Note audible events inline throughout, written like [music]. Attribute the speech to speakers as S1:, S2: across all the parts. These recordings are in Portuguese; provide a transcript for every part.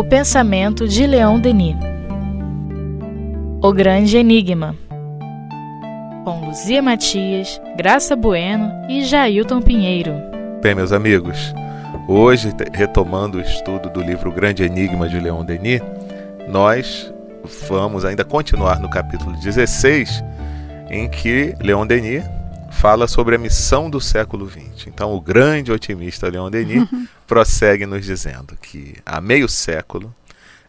S1: O pensamento de Leon Denis. O Grande Enigma. Com Luzia Matias, Graça Bueno e Jailton Pinheiro.
S2: Bem, meus amigos, hoje, retomando o estudo do livro Grande Enigma de Leon Denis, nós vamos ainda continuar no capítulo 16, em que Leon Denis fala sobre a missão do século XX. Então, o grande otimista Leon Denis [laughs] prossegue nos dizendo que, há meio século,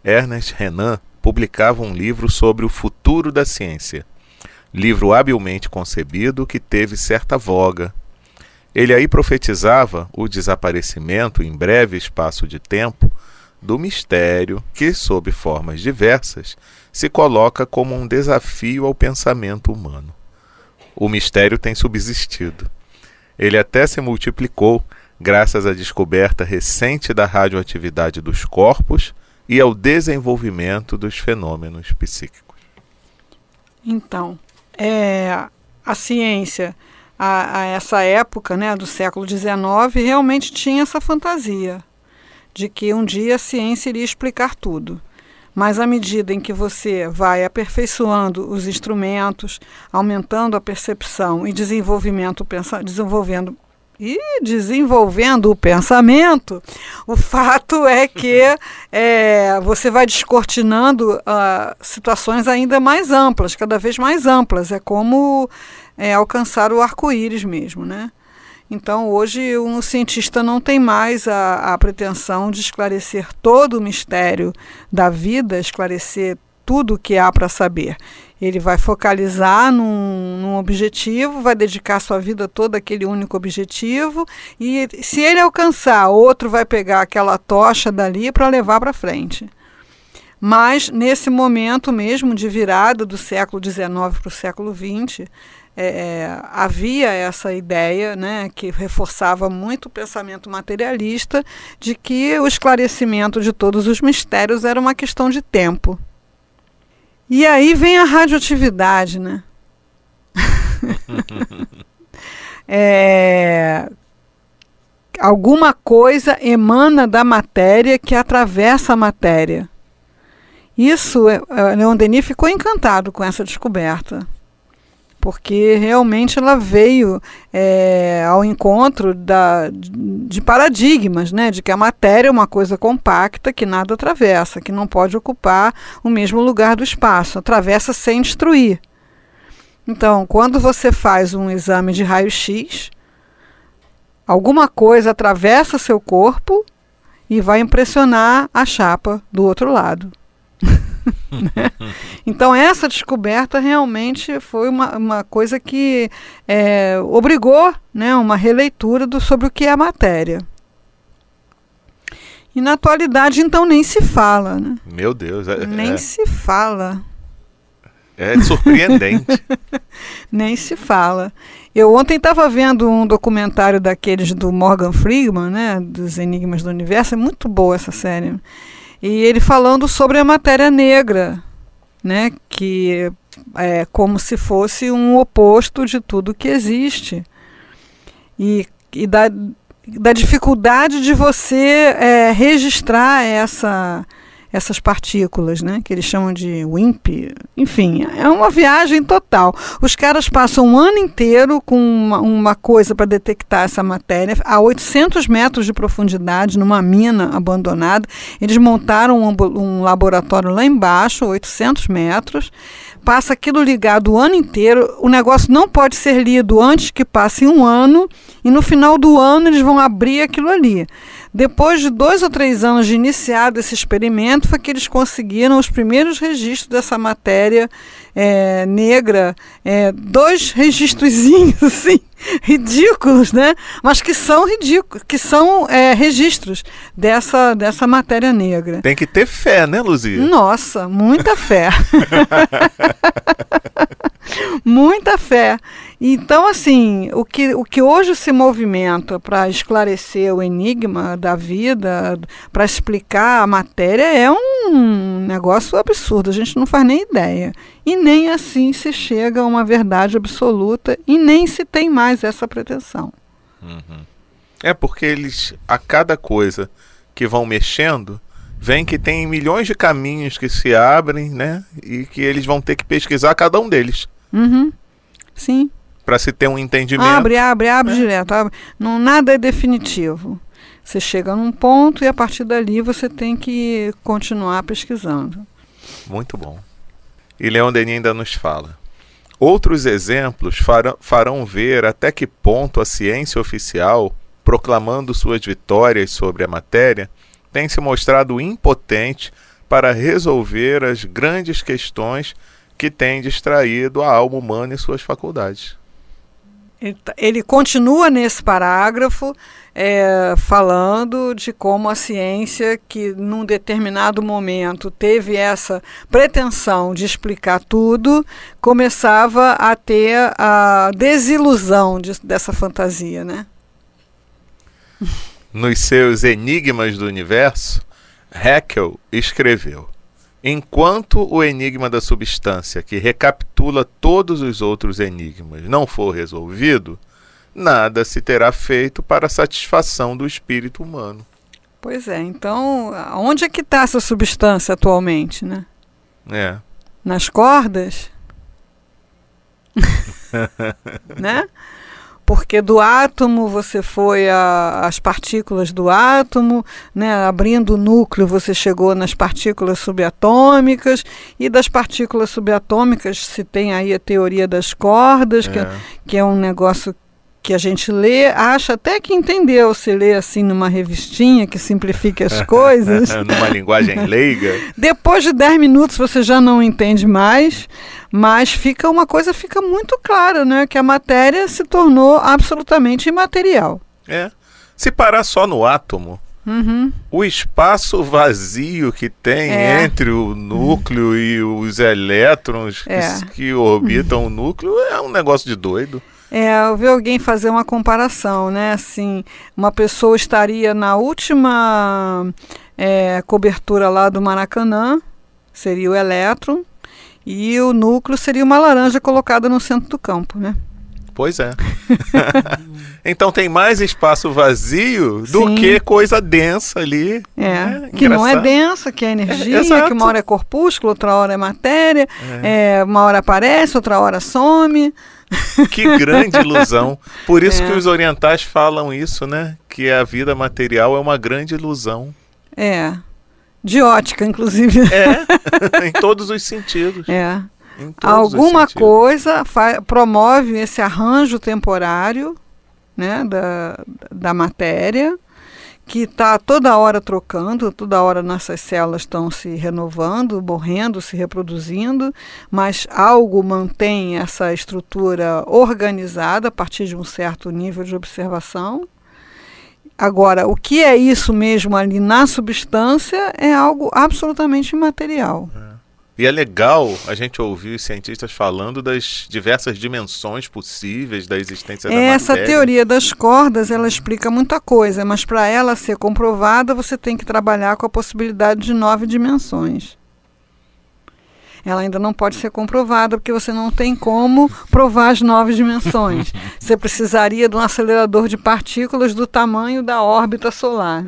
S2: Ernest Renan publicava um livro sobre o futuro da ciência. Livro habilmente concebido que teve certa voga. Ele aí profetizava o desaparecimento em breve espaço de tempo do mistério que, sob formas diversas, se coloca como um desafio ao pensamento humano o mistério tem subsistido. Ele até se multiplicou graças à descoberta recente da radioatividade dos corpos e ao desenvolvimento dos fenômenos psíquicos.
S3: Então, é, a ciência, a, a essa época né, do século XIX, realmente tinha essa fantasia de que um dia a ciência iria explicar tudo. Mas à medida em que você vai aperfeiçoando os instrumentos, aumentando a percepção e desenvolvimento, desenvolvendo e desenvolvendo o pensamento, o fato é que é, você vai descortinando uh, situações ainda mais amplas, cada vez mais amplas. É como é, alcançar o arco-íris mesmo, né? Então, hoje, um cientista não tem mais a, a pretensão de esclarecer todo o mistério da vida, esclarecer tudo o que há para saber. Ele vai focalizar num, num, objetivo, vai dedicar sua vida toda àquele único objetivo, e se ele alcançar, outro vai pegar aquela tocha dali para levar para frente. Mas, nesse momento mesmo de virada do século XIX para o século XX, é, é, havia essa ideia, né, que reforçava muito o pensamento materialista, de que o esclarecimento de todos os mistérios era uma questão de tempo. E aí vem a radioatividade, né? [laughs] é, alguma coisa emana da matéria que atravessa a matéria. Isso, é, Leon Denis ficou encantado com essa descoberta porque realmente ela veio é, ao encontro da, de paradigmas, né, de que a matéria é uma coisa compacta que nada atravessa, que não pode ocupar o mesmo lugar do espaço, atravessa sem destruir. Então, quando você faz um exame de raio-x, alguma coisa atravessa seu corpo e vai impressionar a chapa do outro lado. Né? [laughs] Então, essa descoberta realmente foi uma, uma coisa que é, obrigou né, uma releitura do, sobre o que é a matéria. E na atualidade, então, nem se fala. Né?
S2: Meu Deus. É,
S3: nem
S2: é,
S3: se fala.
S2: É surpreendente. [laughs]
S3: nem se fala. Eu ontem estava vendo um documentário daqueles do Morgan Freeman, né, dos Enigmas do Universo. É muito boa essa série. E ele falando sobre a matéria negra, né, que é como se fosse um oposto de tudo que existe. E, e da, da dificuldade de você é, registrar essa essas partículas, né, que eles chamam de WIMP. Enfim, é uma viagem total. Os caras passam um ano inteiro com uma, uma coisa para detectar essa matéria a 800 metros de profundidade, numa mina abandonada. Eles montaram um, um laboratório lá embaixo, 800 metros passa aquilo ligado o ano inteiro. O negócio não pode ser lido antes que passe um ano, e no final do ano eles vão abrir aquilo ali. Depois de dois ou três anos de iniciado esse experimento, foi que eles conseguiram os primeiros registros dessa matéria é, negra, é, dois registrozinhos [laughs] assim, [laughs] ridículos, né? Mas que são ridículos, que são é, registros dessa, dessa matéria negra.
S2: Tem que ter fé, né, Luzia?
S3: Nossa, muita fé. [laughs] muita fé. Então, assim, o que, o que hoje se movimenta para esclarecer o enigma da vida, para explicar a matéria, é um negócio absurdo, a gente não faz nem ideia. E nem assim se chega a uma verdade absoluta e nem se tem mais essa pretensão.
S2: Uhum. É porque eles, a cada coisa que vão mexendo, vem que tem milhões de caminhos que se abrem, né? E que eles vão ter que pesquisar cada um deles.
S3: Uhum. Sim.
S2: Para se ter um entendimento.
S3: Abre, abre, abre é. direto. Abre. Não, nada é definitivo. Você chega num ponto e a partir dali você tem que continuar pesquisando.
S2: Muito bom. E Leon Denis ainda nos fala. Outros exemplos farão, ver até que ponto a ciência oficial, proclamando suas vitórias sobre a matéria, tem se mostrado impotente para resolver as grandes questões que têm distraído a alma humana e suas faculdades.
S3: Ele continua nesse parágrafo é, falando de como a ciência, que num determinado momento teve essa pretensão de explicar tudo, começava a ter a desilusão de, dessa fantasia, né? [laughs]
S2: Nos seus Enigmas do Universo, Haeckel escreveu: Enquanto o enigma da substância, que recapitula todos os outros enigmas, não for resolvido, nada se terá feito para a satisfação do espírito humano.
S3: Pois é, então, onde é que está essa substância atualmente, né?
S2: É.
S3: Nas cordas? [laughs] né? porque do átomo você foi às partículas do átomo, né, abrindo o núcleo você chegou nas partículas subatômicas, e das partículas subatômicas se tem aí a teoria das cordas, é. Que, é, que é um negócio que a gente lê, acha até que entendeu se lê assim numa revistinha que simplifique as coisas. [laughs]
S2: numa linguagem leiga.
S3: Depois de 10 minutos você já não entende mais, mas fica uma coisa fica muito clara, né, que a matéria se tornou absolutamente imaterial.
S2: É. Se parar só no átomo,
S3: Uhum.
S2: O espaço vazio que tem é. entre o núcleo uhum. e os elétrons é. que, que, orbitam uhum. o núcleo é um negócio de doido.
S3: É, eu vi alguém fazer uma comparação, né? Assim, uma pessoa estaria na última é, cobertura lá do Maracanã, seria o elétron, e o núcleo seria uma laranja colocada no centro do campo, né?
S2: Pois é. [laughs] então tem mais espaço vazio do Sim. que coisa densa ali.
S3: É, né? que não é densa, que é energia, é, que uma hora é corpúsculo, outra hora é matéria, é. É, uma hora aparece, outra hora some.
S2: Que grande ilusão. Por isso é. que os orientais falam isso, né? Que a vida material é uma grande ilusão.
S3: É. De ótica, inclusive.
S2: É, [laughs] em todos os sentidos.
S3: É. Alguma coisa promove esse arranjo temporário né, da, da matéria que está toda hora trocando, toda hora nossas células estão se renovando, morrendo, se reproduzindo, mas algo mantém essa estrutura organizada a partir de um certo nível de observação. Agora, o que é isso mesmo ali na substância é algo absolutamente imaterial. É.
S2: E é legal a gente ouvir os cientistas falando das diversas dimensões possíveis da existência da matéria.
S3: Essa teoria das cordas, ela explica muita coisa, mas para ela ser comprovada, você tem que trabalhar com a possibilidade de nove dimensões. Ela ainda não pode ser comprovada porque você não tem como provar as nove dimensões. [laughs] Você precisaria de um acelerador de partículas do tamanho da órbita solar.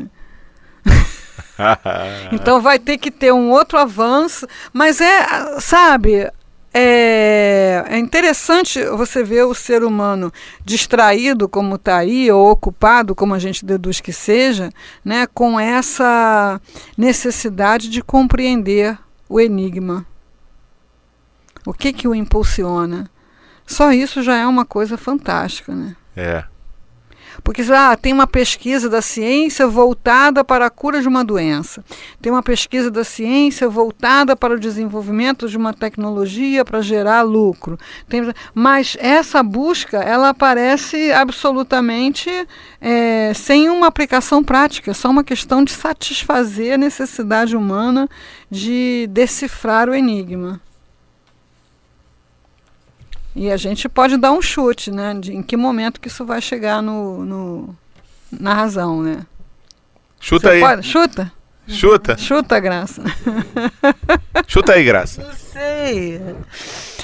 S3: [laughs] então vai ter que ter um outro avanço, mas é, sabe, é, é, interessante você ver o ser humano distraído como está aí, ou ocupado, como a gente deduz que seja, né, com essa necessidade de compreender o enigma. O que, que o impulsiona? Só isso já é uma coisa fantástica, né?
S2: É.
S3: Porque ah, tem uma pesquisa da ciência voltada para a cura de uma doença, tem uma pesquisa da ciência voltada para o desenvolvimento de uma tecnologia para gerar lucro. Tem, mas essa busca ela aparece absolutamente é, sem uma aplicação prática, só uma questão de satisfazer a necessidade humana de decifrar o enigma. E a gente pode dar um chute, né? De em que momento que isso vai chegar no, no na razão, né?
S2: Chuta Você aí. Pode?
S3: Chuta.
S2: Chuta.
S3: Chuta, Graça. [laughs]
S2: Chuta aí, Graça.
S4: Não sei.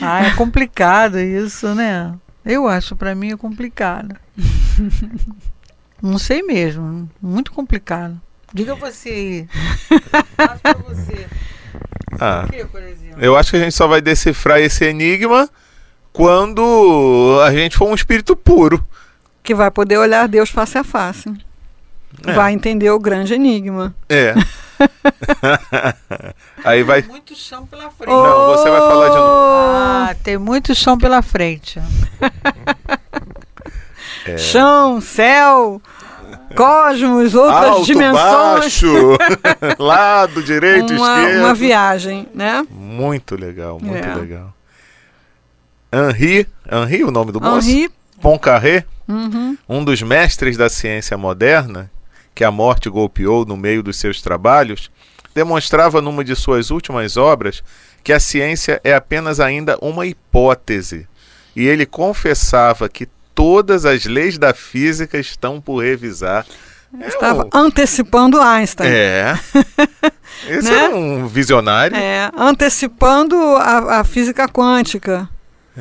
S4: Ah, é complicado isso, né? Eu acho, para mim é complicado. Não sei mesmo. Muito complicado. Diga você aí. Faz pra você.
S2: Ah,
S4: O que, por exemplo?
S2: eu acho que a gente só vai decifrar esse enigma quando a gente for um espírito puro.
S3: Que vai poder olhar Deus face a face.
S2: É.
S3: Vai entender o grande enigma.
S2: É. [laughs] Aí vai.
S4: Tem muito chão pela frente.
S2: Não, você vai falar de novo.
S4: Ah, tem muito chão pela frente.
S2: É.
S3: Chão, céu, cosmos, outras
S2: Alto,
S3: dimensões.
S2: baixo, [laughs] lado direito,
S3: uma,
S2: esquerdo.
S3: uma viagem, né?
S2: Muito legal, muito
S3: É.
S2: legal. Henri, Henri, o nome do moço?
S3: Henri,
S2: Poincaré,
S3: uhum,
S2: um dos mestres da ciência moderna, que a morte golpeou no meio dos seus trabalhos, demonstrava numa de suas últimas obras que a ciência é apenas ainda uma hipótese. E ele confessava que todas as leis da física estão por revisar. É
S3: estava antecipando Einstein.
S2: É. [laughs] Esse
S3: Né?
S2: é um visionário.
S3: É, antecipando a, a física quântica.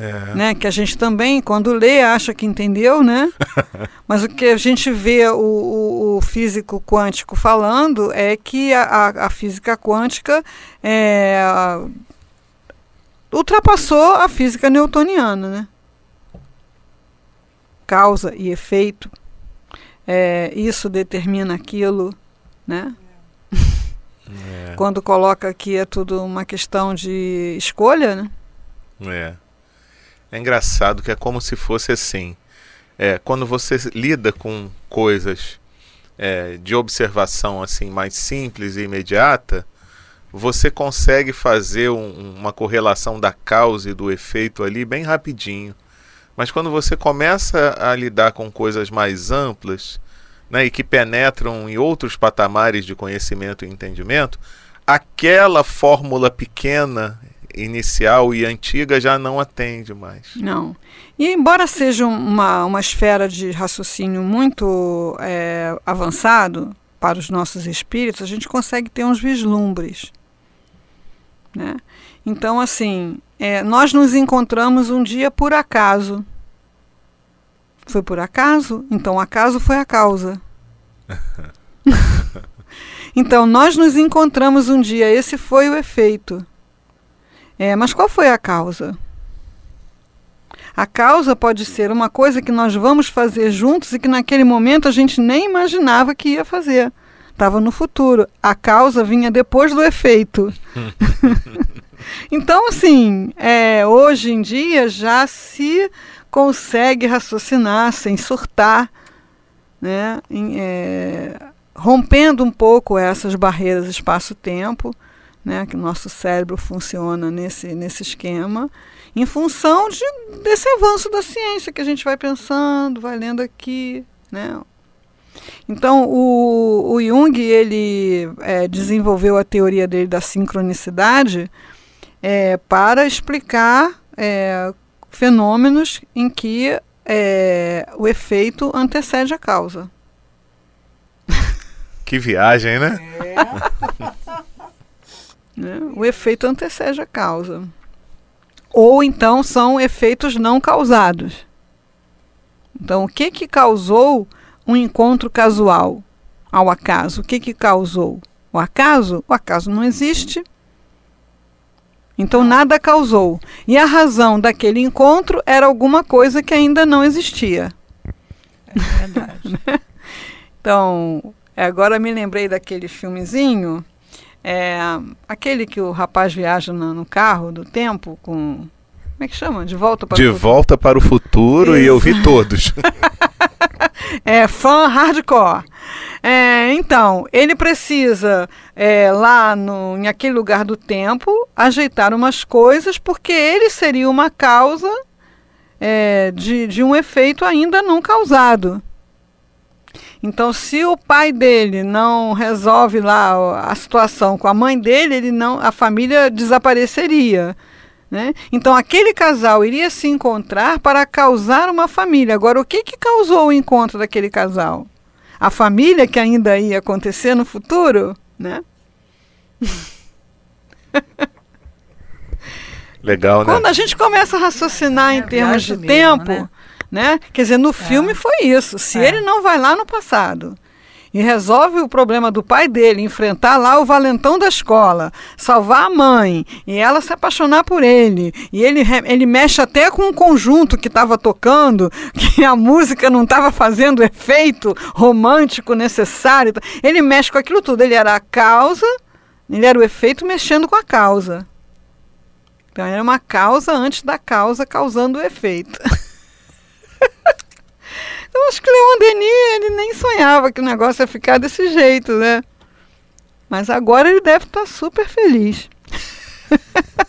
S2: É.
S3: né? Que a gente também, quando lê, acha que entendeu, né? [laughs] Mas o que a gente vê o, o- o físico quântico falando é que a, a- física quântica é, ultrapassou a física newtoniana, né? Causa e efeito. É, isso determina aquilo, né?
S2: É. [laughs]
S3: Quando coloca aqui é tudo uma questão de escolha, né?
S2: É. É engraçado que é como se fosse assim. É, quando você lida com coisas é, de observação assim mais simples e imediata, você consegue fazer um- uma correlação da causa e do efeito ali bem rapidinho. Mas quando você começa a lidar com coisas mais amplas, né, e que penetram em outros patamares de conhecimento e entendimento, aquela fórmula pequena, inicial e antiga já não atende mais.
S3: Não. E embora seja uma, uma esfera de raciocínio muito é, avançado para os nossos espíritos, a gente consegue ter uns vislumbres. Né? Então, assim, é, nós nos encontramos um dia por acaso. Foi por acaso? Então, acaso foi a causa. [laughs] [laughs] então, nós nos encontramos um dia, esse foi o efeito. É, mas qual foi a causa? A causa pode ser uma coisa que nós vamos fazer juntos e que naquele momento a gente nem imaginava que ia fazer. Estava no futuro. A causa vinha depois do efeito. [laughs] então, assim, é, hoje em dia já se consegue raciocinar sem surtar, né? Em, é, rompendo um pouco essas barreiras espaço-tempo, né? que o nosso cérebro funciona nesse, nesse esquema em função de, desse avanço da ciência que a gente vai pensando, vai lendo aqui, né? Então o, o Jung ele é, desenvolveu a teoria dele da sincronicidade é, para explicar é, fenômenos em que é, o efeito antecede a causa.
S2: Que viagem, né? [laughs]
S3: né? O efeito antecede a causa. Ou então são efeitos não causados. Então, o que, que causou um encontro casual ao acaso? O que, que causou? O acaso? O acaso não existe. Então, nada causou. E a razão daquele encontro era alguma coisa que ainda não existia.
S4: É verdade. [laughs]
S3: Então, é, agora me lembrei daquele filmezinho, é, aquele que o rapaz viaja no, no carro do tempo com. Como é que chama? De volta para
S2: De
S3: o futuro.
S2: volta para o futuro e eu vi todos. [laughs]
S3: É fã hardcore. É, então, ele precisa, é, lá no, em aquele lugar do tempo, ajeitar umas coisas, porque ele seria uma causa é, de, de um efeito ainda não causado. Então, se o pai dele não resolve lá a situação com a mãe dele, ele não, a família desapareceria. Né? Então, aquele casal iria se encontrar para causar uma família. Agora, o que, que causou o encontro daquele casal? A família que ainda ia acontecer no futuro? Né? [laughs]
S2: Legal, né?
S3: Quando a gente começa a raciocinar
S4: É
S3: em termos de
S4: mesmo,
S3: tempo,
S4: né?
S3: Né? Quer dizer, no filme foi isso. Se
S4: É.
S3: ele não vai lá no passado e resolve o problema do pai dele, enfrentar lá o valentão da escola, salvar a mãe e ela se apaixonar por ele. E ele, ele mexe até com um conjunto que estava tocando, [laughs] que a música não estava fazendo o efeito romântico necessário. Ele mexe com aquilo tudo. Ele era a causa, ele era o efeito mexendo com a causa. Então era uma causa antes da causa causando o efeito. [laughs] Eu acho que Leon Denis ele nem sonhava que o negócio ia ficar desse jeito, né? Mas agora ele deve estar super feliz. [laughs]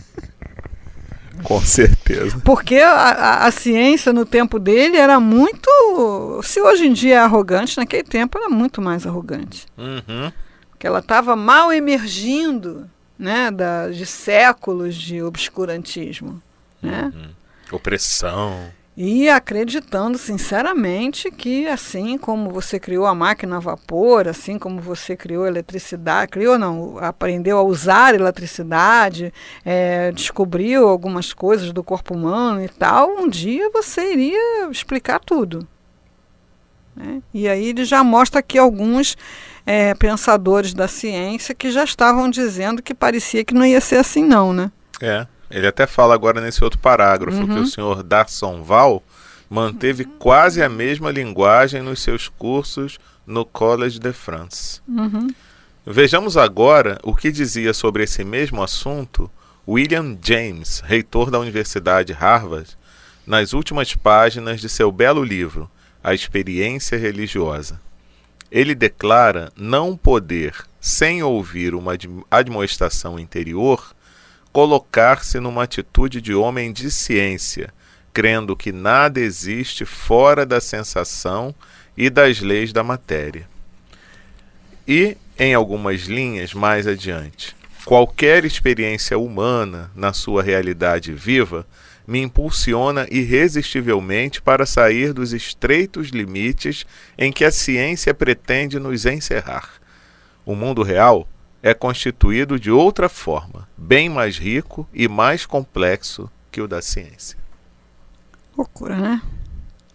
S2: Com certeza.
S3: Porque a, a, a, ciência no tempo dele era muito. Se hoje em dia é arrogante, naquele tempo era muito mais arrogante.
S2: Uhum.
S3: Porque ela estava mal emergindo né, da, de séculos de obscurantismo. Né?
S2: Uhum. Opressão
S3: e acreditando sinceramente que assim como você criou a máquina a vapor, assim como você criou a eletricidade, criou não, aprendeu a usar eletricidade, é, descobriu algumas coisas do corpo humano e tal, um dia você iria explicar tudo. Né? E aí ele já mostra aqui alguns é, pensadores da ciência que já estavam dizendo que parecia que não ia ser assim não, né?
S2: É. Ele até fala agora nesse outro parágrafo uhum. que o senhor Darson Val manteve quase a mesma linguagem nos seus cursos no Collège de France.
S3: Uhum.
S2: Vejamos agora o que dizia sobre esse mesmo assunto William James, reitor da Universidade Harvard, nas últimas páginas de seu belo livro, A Experiência Religiosa. Ele declara não poder, sem ouvir uma admoestação interior, colocar-se numa atitude de homem de ciência, crendo que nada existe fora da sensação e das leis da matéria. E, em algumas linhas mais adiante, qualquer experiência humana na sua realidade viva me impulsiona irresistivelmente para sair dos estreitos limites em que a ciência pretende nos encerrar. O mundo real é constituído de outra forma, bem mais rico e mais complexo que o da ciência.
S3: Loucura, né?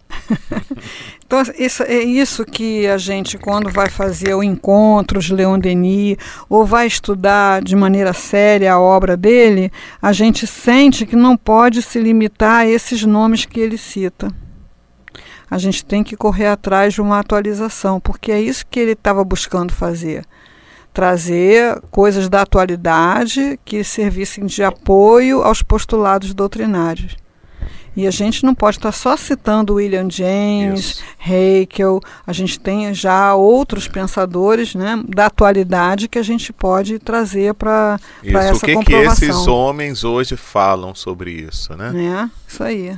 S3: [laughs] então, isso, é isso que a gente, quando vai fazer o encontro de Leon Denis, ou vai estudar de maneira séria a obra dele, a gente sente que não pode se limitar a esses nomes que ele cita. A gente tem que correr atrás de uma atualização, porque é isso que ele estava buscando fazer trazer coisas da atualidade que servissem de apoio aos postulados doutrinários. E a gente não pode estar só citando William James, Haeckel, a gente tem já outros pensadores né, da atualidade que a gente pode trazer para essa
S2: o que
S3: comprovação.
S2: que esses homens hoje falam sobre isso, né?
S3: É, isso aí.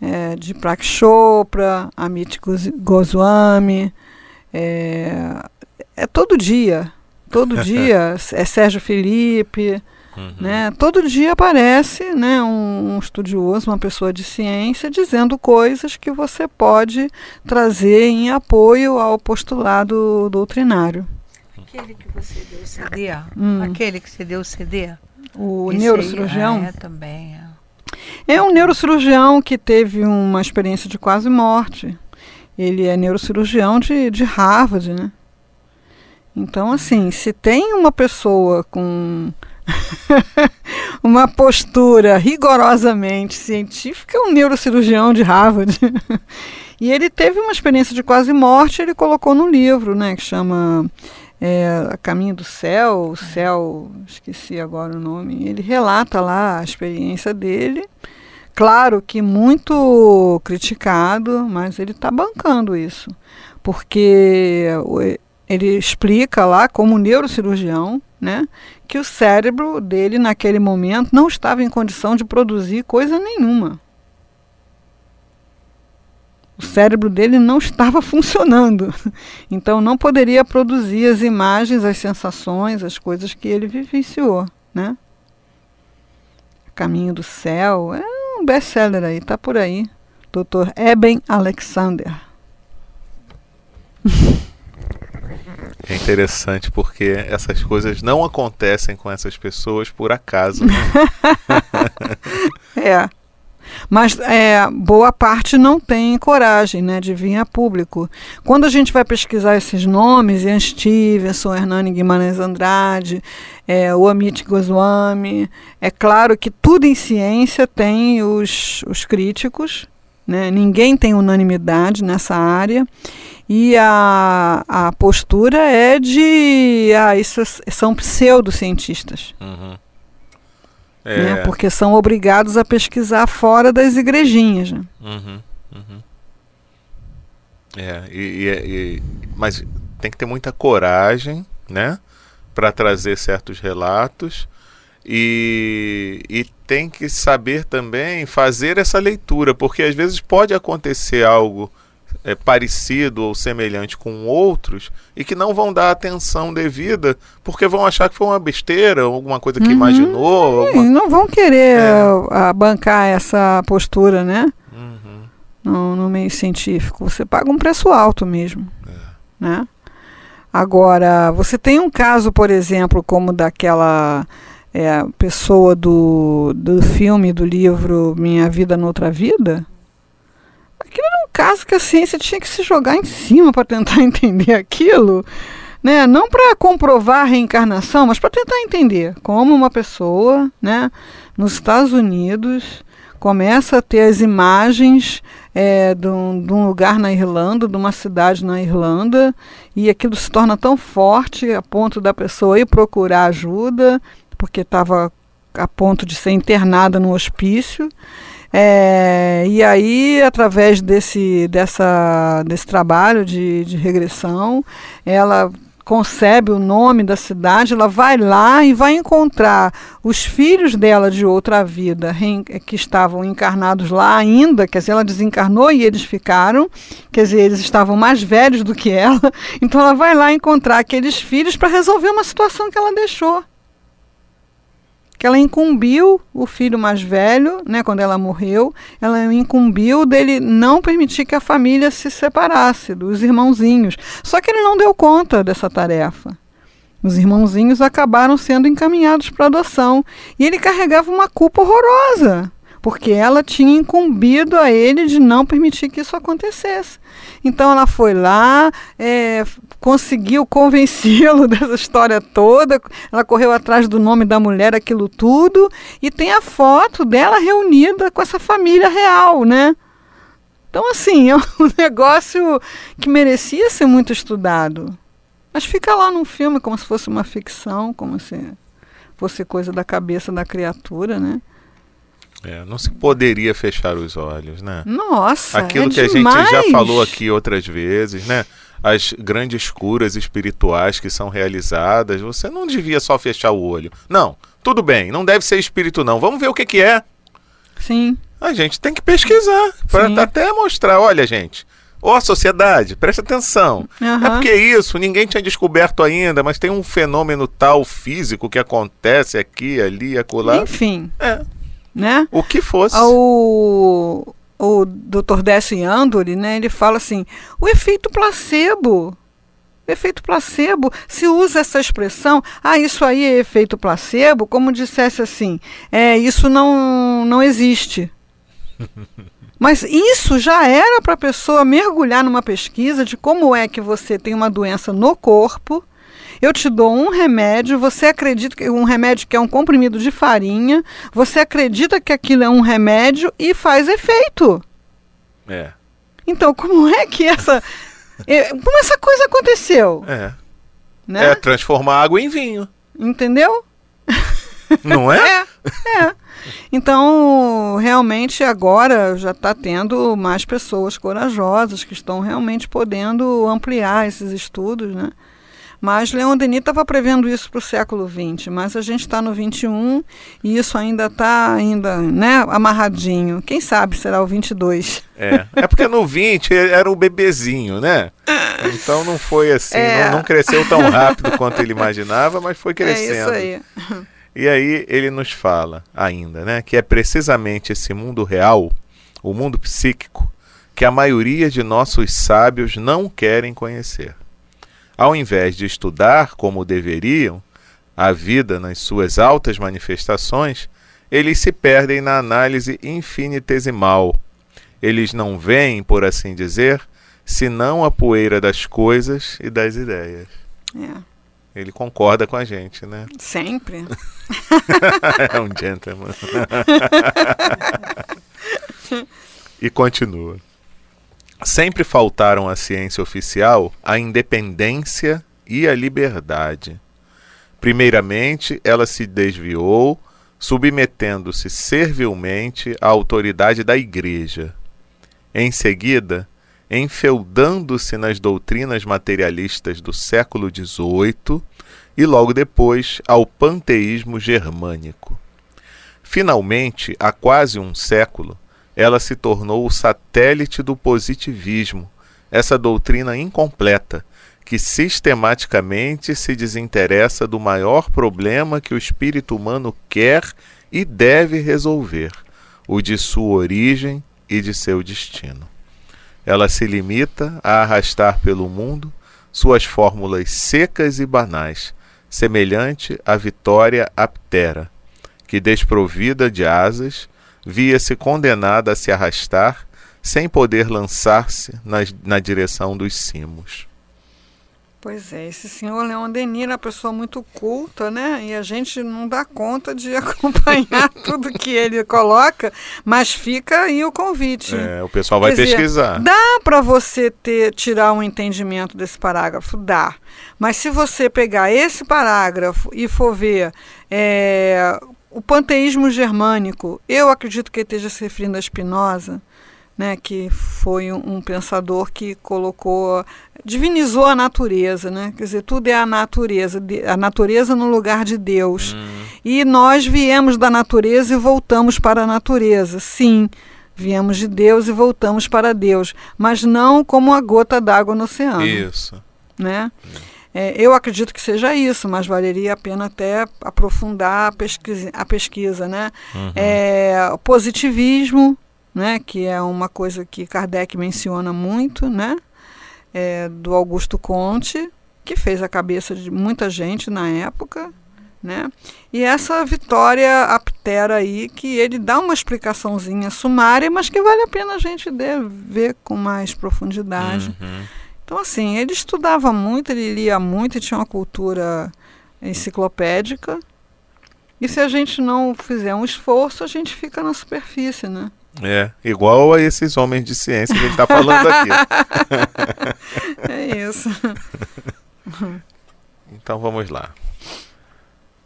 S3: É, de Prak Chopra, Amit Goswami, é, é todo dia. Todo [laughs] dia é Sérgio Felipe. Uhum. Né? Todo dia aparece né, um, um, estudioso, uma pessoa de ciência, dizendo coisas que você pode trazer em apoio ao postulado doutrinário.
S4: Aquele que você deu o CD, hum. aquele que você deu o CD.
S3: O Esse neurocirurgião?
S4: Aí, é, também.
S3: É. é um neurocirurgião que teve uma experiência de quase morte. Ele é neurocirurgião de, de Harvard, né? Então, assim, se tem uma pessoa com [laughs] uma postura rigorosamente científica, é um neurocirurgião de Harvard. [laughs] e ele teve uma experiência de quase morte, ele colocou no livro, né, que chama é, Caminho do Céu, o Céu, esqueci agora o nome. Ele relata lá a experiência dele. Claro que muito criticado, mas ele está bancando isso. Porque ele explica lá, como neurocirurgião, né, que o cérebro dele, naquele momento, não estava em condição de produzir coisa nenhuma. O cérebro dele não estava [laughs] funcionando. Então não poderia produzir as imagens, as sensações, as coisas que ele vivenciou, né? Caminho do Céu é um best-seller aí, tá por aí. Dr. Eben Alexander. [laughs]
S2: É interessante porque essas coisas não acontecem com essas pessoas por acaso. Né? [laughs]
S3: é. Mas é, boa parte não tem coragem né, de vir a público. Quando a gente vai pesquisar esses nomes, Ian Stevenson, Hernani Guimarães Andrade, é, o Amit Goswami, é claro que tudo em ciência tem os, os críticos, né? ninguém tem unanimidade nessa área. E a, a postura é de. Ah, isso são pseudocientistas. Uhum. É. Né? Porque são obrigados a pesquisar fora das igrejinhas. Né? Uhum, uhum.
S2: É, e, e, e, mas tem que ter muita coragem, né? Para trazer certos relatos. E, e tem que saber também fazer essa leitura, porque às vezes pode acontecer algo é, parecido ou semelhante com outros e que não vão dar atenção devida porque vão achar que foi uma besteira, alguma coisa que uhum. imaginou.
S3: Alguma... Não vão querer é. bancar essa postura, né? Uhum. No, no, meio científico. Você paga um preço alto mesmo. É. Né? Agora, você tem um caso, por exemplo, como daquela é, pessoa do, do filme, do livro Minha Vida Noutra Vida? Aquilo era um caso que a ciência tinha que se jogar em cima para tentar [laughs] entender aquilo. Né? Não para comprovar a reencarnação, mas para tentar entender como uma pessoa né, nos Estados Unidos começa a ter as imagens é, de, um, de, um, lugar na Irlanda, de uma cidade na Irlanda, e aquilo se torna tão forte a ponto da pessoa ir procurar ajuda, porque estava a ponto de ser internada no hospício. É, e aí, através desse, dessa, desse trabalho de, de regressão, ela concebe o nome da cidade, ela vai lá e vai encontrar os filhos dela de outra vida que estavam encarnados lá ainda, quer dizer, ela desencarnou e eles ficaram, quer dizer, eles estavam mais velhos do que ela, [laughs] então ela vai lá encontrar aqueles filhos para resolver uma situação que ela deixou que ela incumbiu o filho mais velho, né, quando ela morreu, ela incumbiu dele não permitir que a família se separasse dos irmãozinhos. Só que ele não deu conta dessa tarefa. Os irmãozinhos acabaram sendo encaminhados para adoção e ele carregava uma culpa horrorosa porque ela tinha incumbido a ele de não permitir que isso acontecesse. Então ela foi lá, é, conseguiu convencê-lo [laughs] dessa história toda, ela correu atrás do nome da mulher, aquilo tudo, e tem a foto dela reunida com essa família real, né? Então, assim, [laughs] é um negócio que merecia ser muito estudado. Mas fica lá num filme como se fosse uma ficção, como se fosse coisa da cabeça da criatura, né?
S2: É, não se poderia fechar os olhos, né?
S3: Nossa,
S2: Aquilo
S3: é
S2: que
S3: demais.
S2: a gente já falou aqui outras vezes, né? As grandes curas espirituais que são realizadas, você não devia só fechar o olho. Não, tudo bem, não deve ser espírito não. Vamos ver o que, que é.
S3: Sim.
S2: A gente tem que pesquisar para até mostrar, olha, gente, Ó, oh, sociedade, presta atenção. Uhum. É porque isso, ninguém tinha descoberto ainda, mas tem um fenômeno tal físico que acontece aqui, ali, acolá.
S3: Enfim.
S2: É
S3: né?
S2: O que fosse.
S3: O, o Dr. Décio Andori, né, ele fala assim, o efeito placebo. Efeito placebo, se usa essa expressão, ah, isso aí é efeito placebo, como dissesse assim, é, isso não, não existe. [laughs] Mas isso já era para a pessoa mergulhar numa pesquisa de como é que você tem uma doença no corpo, eu te dou um remédio, você acredita que um remédio que é um comprimido de farinha, você acredita que aquilo é um remédio e faz efeito.
S2: É.
S3: Então, como é que essa é, como essa coisa aconteceu?
S2: É. Né? É transformar água em vinho.
S3: Entendeu?
S2: Não é? [laughs]
S3: é, é. Então, realmente agora já está tendo mais pessoas corajosas que estão realmente podendo ampliar esses estudos, né? Mas Leon Denis estava prevendo isso para o século XX, mas a gente está no XXI e isso ainda está ainda, né, amarradinho. Quem sabe será o 22.
S2: É, é porque no 20 era um bebezinho, né? Então não foi assim, é. não, não, cresceu tão rápido quanto ele imaginava, mas foi crescendo.
S3: É isso aí.
S2: E aí ele nos fala ainda, né, que é precisamente esse mundo real, o mundo psíquico, que a maioria de nossos sábios não querem conhecer ao invés de estudar como deveriam a vida nas suas altas manifestações, eles se perdem na análise infinitesimal. Eles não veem, por assim dizer, senão a poeira das coisas e das ideias.
S3: É.
S2: Ele concorda com a gente, né?
S3: Sempre. [laughs]
S2: é um gentleman. [laughs] e continua. Sempre faltaram à ciência oficial a independência e a liberdade. Primeiramente, ela se desviou, submetendo-se servilmente à autoridade da Igreja. Em seguida, enfeudando-se nas doutrinas materialistas do século XVIII e logo depois ao panteísmo germânico. Finalmente, há quase um século, ela se tornou o satélite do positivismo, essa doutrina incompleta que sistematicamente se desinteressa do maior problema que o espírito humano quer e deve resolver, o de sua origem e de seu destino. Ela se limita a arrastar pelo mundo suas fórmulas secas e banais, semelhante à vitória aptera, que, desprovida de asas, via-se condenada a se arrastar sem poder lançar-se na, na direção dos cimos.
S3: Pois é, esse senhor Leon Denis é uma pessoa muito culta, né? E a gente não dá conta de [laughs] acompanhar [laughs] tudo que ele coloca, mas fica aí o convite.
S2: É, o pessoal vai
S3: Quer dizer,
S2: pesquisar.
S3: dá para você ter tirar um entendimento desse parágrafo? Dá. Mas se você pegar esse parágrafo e for ver é, o panteísmo germânico, eu acredito que ele esteja se referindo a Spinoza, né, que foi um, um, pensador que colocou, divinizou a natureza, né? Quer dizer, tudo é a natureza, a natureza no lugar de Deus.
S2: Hum.
S3: E nós viemos da natureza e voltamos para a natureza. Sim, viemos de Deus e voltamos para Deus, mas não como a gota d'água no oceano.
S2: Isso.
S3: Né? É, eu acredito que seja isso, mas valeria a pena até aprofundar a pesquisa, a pesquisa né?
S2: Uhum.
S3: É, o positivismo, né, que é uma coisa que Kardec menciona muito, né, é, do Augusto Conte, que fez a cabeça de muita gente na época, né, e essa Vitória Aptera aí, que ele dá uma explicaçãozinha sumária, mas que vale a pena a gente ver com mais profundidade.
S2: Uhum.
S3: Então, assim, ele estudava muito, ele lia muito e tinha uma cultura enciclopédica. E se a gente não fizer um esforço, a gente fica na superfície, né?
S2: É, igual a esses homens de ciência que a gente está falando aqui. [laughs]
S3: é isso. [laughs]
S2: Então vamos lá.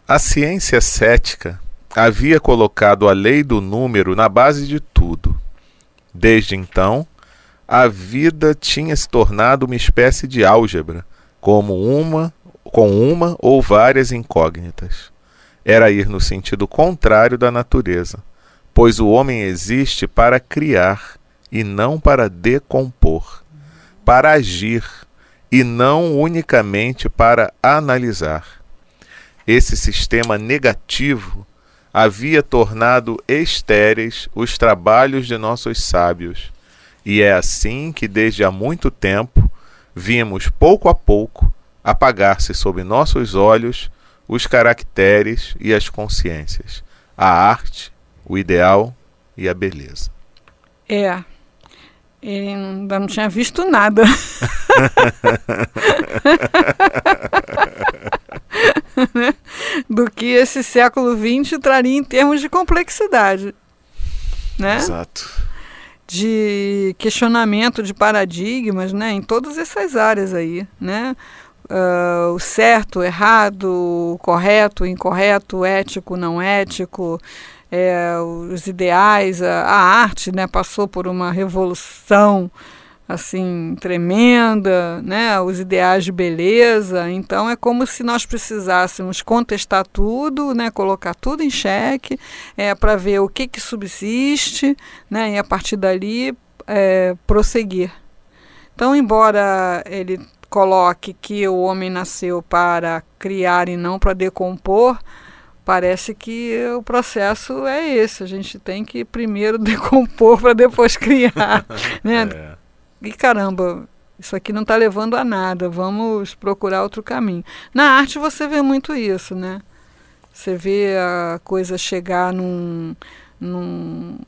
S2: A ciência cética havia colocado a lei do número na base de tudo. Desde então, a vida tinha se tornado uma espécie de álgebra, como uma com uma ou várias incógnitas. Era ir no sentido contrário da natureza pois o homem existe para criar e não para decompor, para agir e não unicamente para analisar. Esse sistema negativo havia tornado estéreis os trabalhos de nossos sábios, e é assim que desde há muito tempo vimos pouco a pouco apagar-se sob nossos olhos os caracteres e as consciências, a arte o ideal e a beleza.
S3: É. Ele ainda não tinha visto nada. [laughs] Do que esse século XX traria em termos de complexidade. Né?
S2: Exato.
S3: De questionamento de paradigmas né? em todas essas áreas aí. Né? Uh, o certo, o errado, o correto, o incorreto, o ético, não ético, é, os ideais, a, a, arte né, passou por uma revolução assim tremenda, né, os ideais de beleza. Então é como se nós precisássemos contestar tudo, né, colocar tudo em xeque, é, para ver o que, que subsiste, né, e a partir dali é, prosseguir. Então, embora ele coloque que o homem nasceu para criar e não para decompor, parece que o processo é esse. A gente tem que primeiro [laughs] decompor para depois criar. [laughs] né?
S2: É.
S3: E caramba, isso aqui não está levando a nada. Vamos procurar outro caminho. Na arte você vê muito isso, né? Você vê a coisa chegar num, num,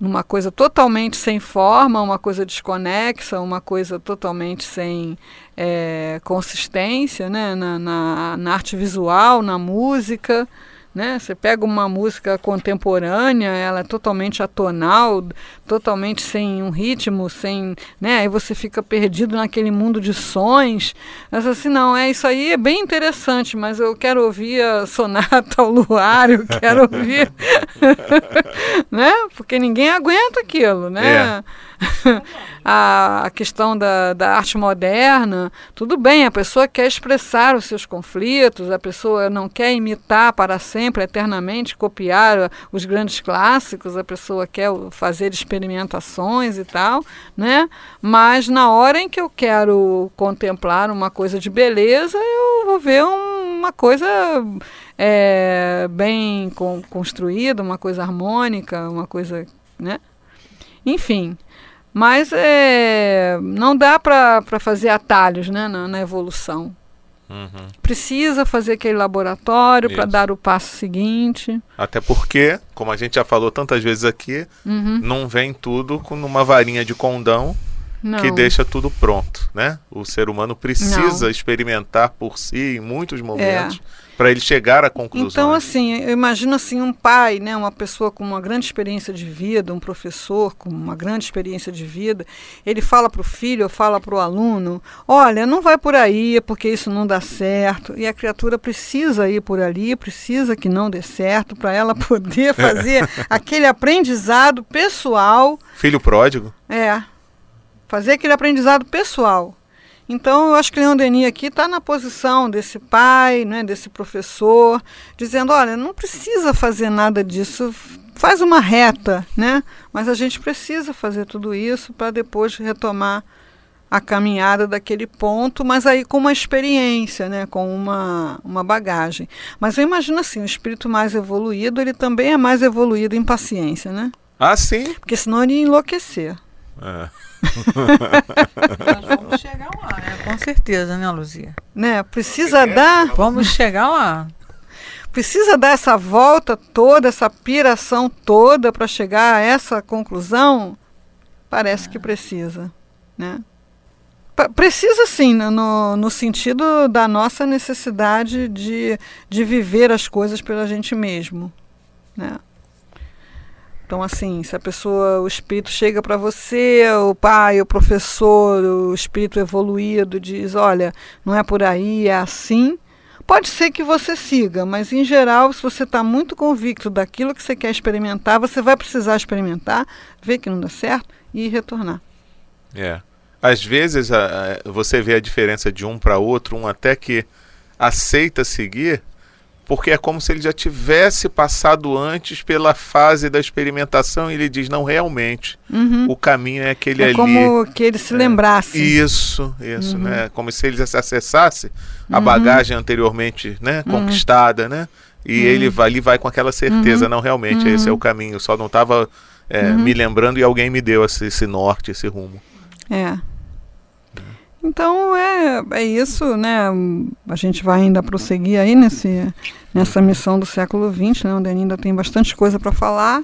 S3: numa coisa totalmente sem forma, uma coisa desconexa, uma coisa totalmente sem é, consistência né? Na, na, na arte visual, na música. Né? Você pega uma música contemporânea, ela é totalmente atonal, totalmente sem um ritmo, sem, né? Aí você fica perdido naquele mundo de sons. Mas assim, não, é isso aí é bem interessante, mas eu quero ouvir a sonata [laughs] ao luar, eu quero ouvir, [laughs] né? Porque ninguém aguenta aquilo, né? É. [laughs] a, questão da, da arte moderna, tudo bem, a pessoa quer expressar os seus conflitos, a pessoa não quer imitar para sempre, eternamente, copiar os grandes clássicos, a pessoa quer fazer experimentações e tal, né? Mas na hora em que eu quero contemplar uma coisa de beleza, eu vou ver um, uma coisa é, bem construída, uma coisa harmônica, uma coisa, né? Enfim, mas é, não dá para fazer atalhos né, na, na evolução. Uhum. Precisa fazer aquele laboratório para dar o passo seguinte.
S2: Até porque, como a gente já falou tantas vezes aqui, uhum. não vem tudo com uma varinha de condão não. que deixa tudo pronto, né? O ser humano precisa não. experimentar por si em muitos momentos. É para ele chegar à conclusão.
S3: Então, assim, eu imagino assim um pai, né, uma pessoa com uma grande experiência de vida, um professor com uma grande experiência de vida, ele fala para o filho, ou fala para o aluno, olha, não vai por aí, porque isso não dá certo. E a criatura precisa ir por ali, precisa que não dê certo, para ela [laughs] poder fazer [laughs] aquele aprendizado pessoal.
S2: Filho pródigo?
S3: É. Fazer aquele aprendizado pessoal. Então, eu acho que Leon Denis aqui está na posição desse pai, né, desse professor, dizendo, olha, não precisa fazer nada disso, faz uma reta, né? Mas a gente precisa fazer tudo isso para depois retomar a caminhada daquele ponto, mas aí com uma experiência, né, com uma, uma bagagem. Mas eu imagino assim, o espírito mais evoluído, ele também é mais evoluído em paciência, né?
S2: Ah, sim?
S3: Porque senão ele ia enlouquecer.
S4: É. Nós vamos chegar lá, né? Com certeza, né, Luzia?
S3: Né? Precisa dar.
S4: Vamos chegar lá.
S3: Precisa dar essa volta toda, essa piração toda para chegar a essa conclusão? Parece é. que precisa, né? Precisa sim, no, no sentido da nossa necessidade de, de viver as coisas pela gente mesmo. Né? Então, assim, se a pessoa, o espírito chega para você, o pai, o professor, o espírito evoluído diz: olha, não é por aí, é assim. Pode ser que você siga, mas em geral, se você está muito convicto daquilo que você quer experimentar, você vai precisar experimentar, ver que não dá certo e retornar.
S2: É. Às vezes a, a, você vê a diferença de um para outro, um até que aceita seguir, porque é como se ele já tivesse passado antes pela fase da experimentação e ele diz não realmente uhum. o caminho é aquele é ali
S3: como que ele se é, lembrasse
S2: isso isso uhum. né como se ele já se acessasse a uhum. bagagem anteriormente né uhum. conquistada né e uhum. ele vai ali vai com aquela certeza não realmente esse é o caminho só não estava é, me lembrando e alguém me deu esse, esse norte esse rumo
S3: é então é, é isso, né? A gente vai ainda prosseguir aí nesse, nessa missão do século XX, né? Onde ainda tem bastante coisa para falar.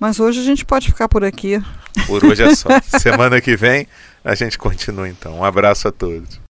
S3: Mas hoje a gente pode ficar por aqui.
S2: Por hoje é só. [laughs] Semana que vem a gente continua então. Um abraço a todos.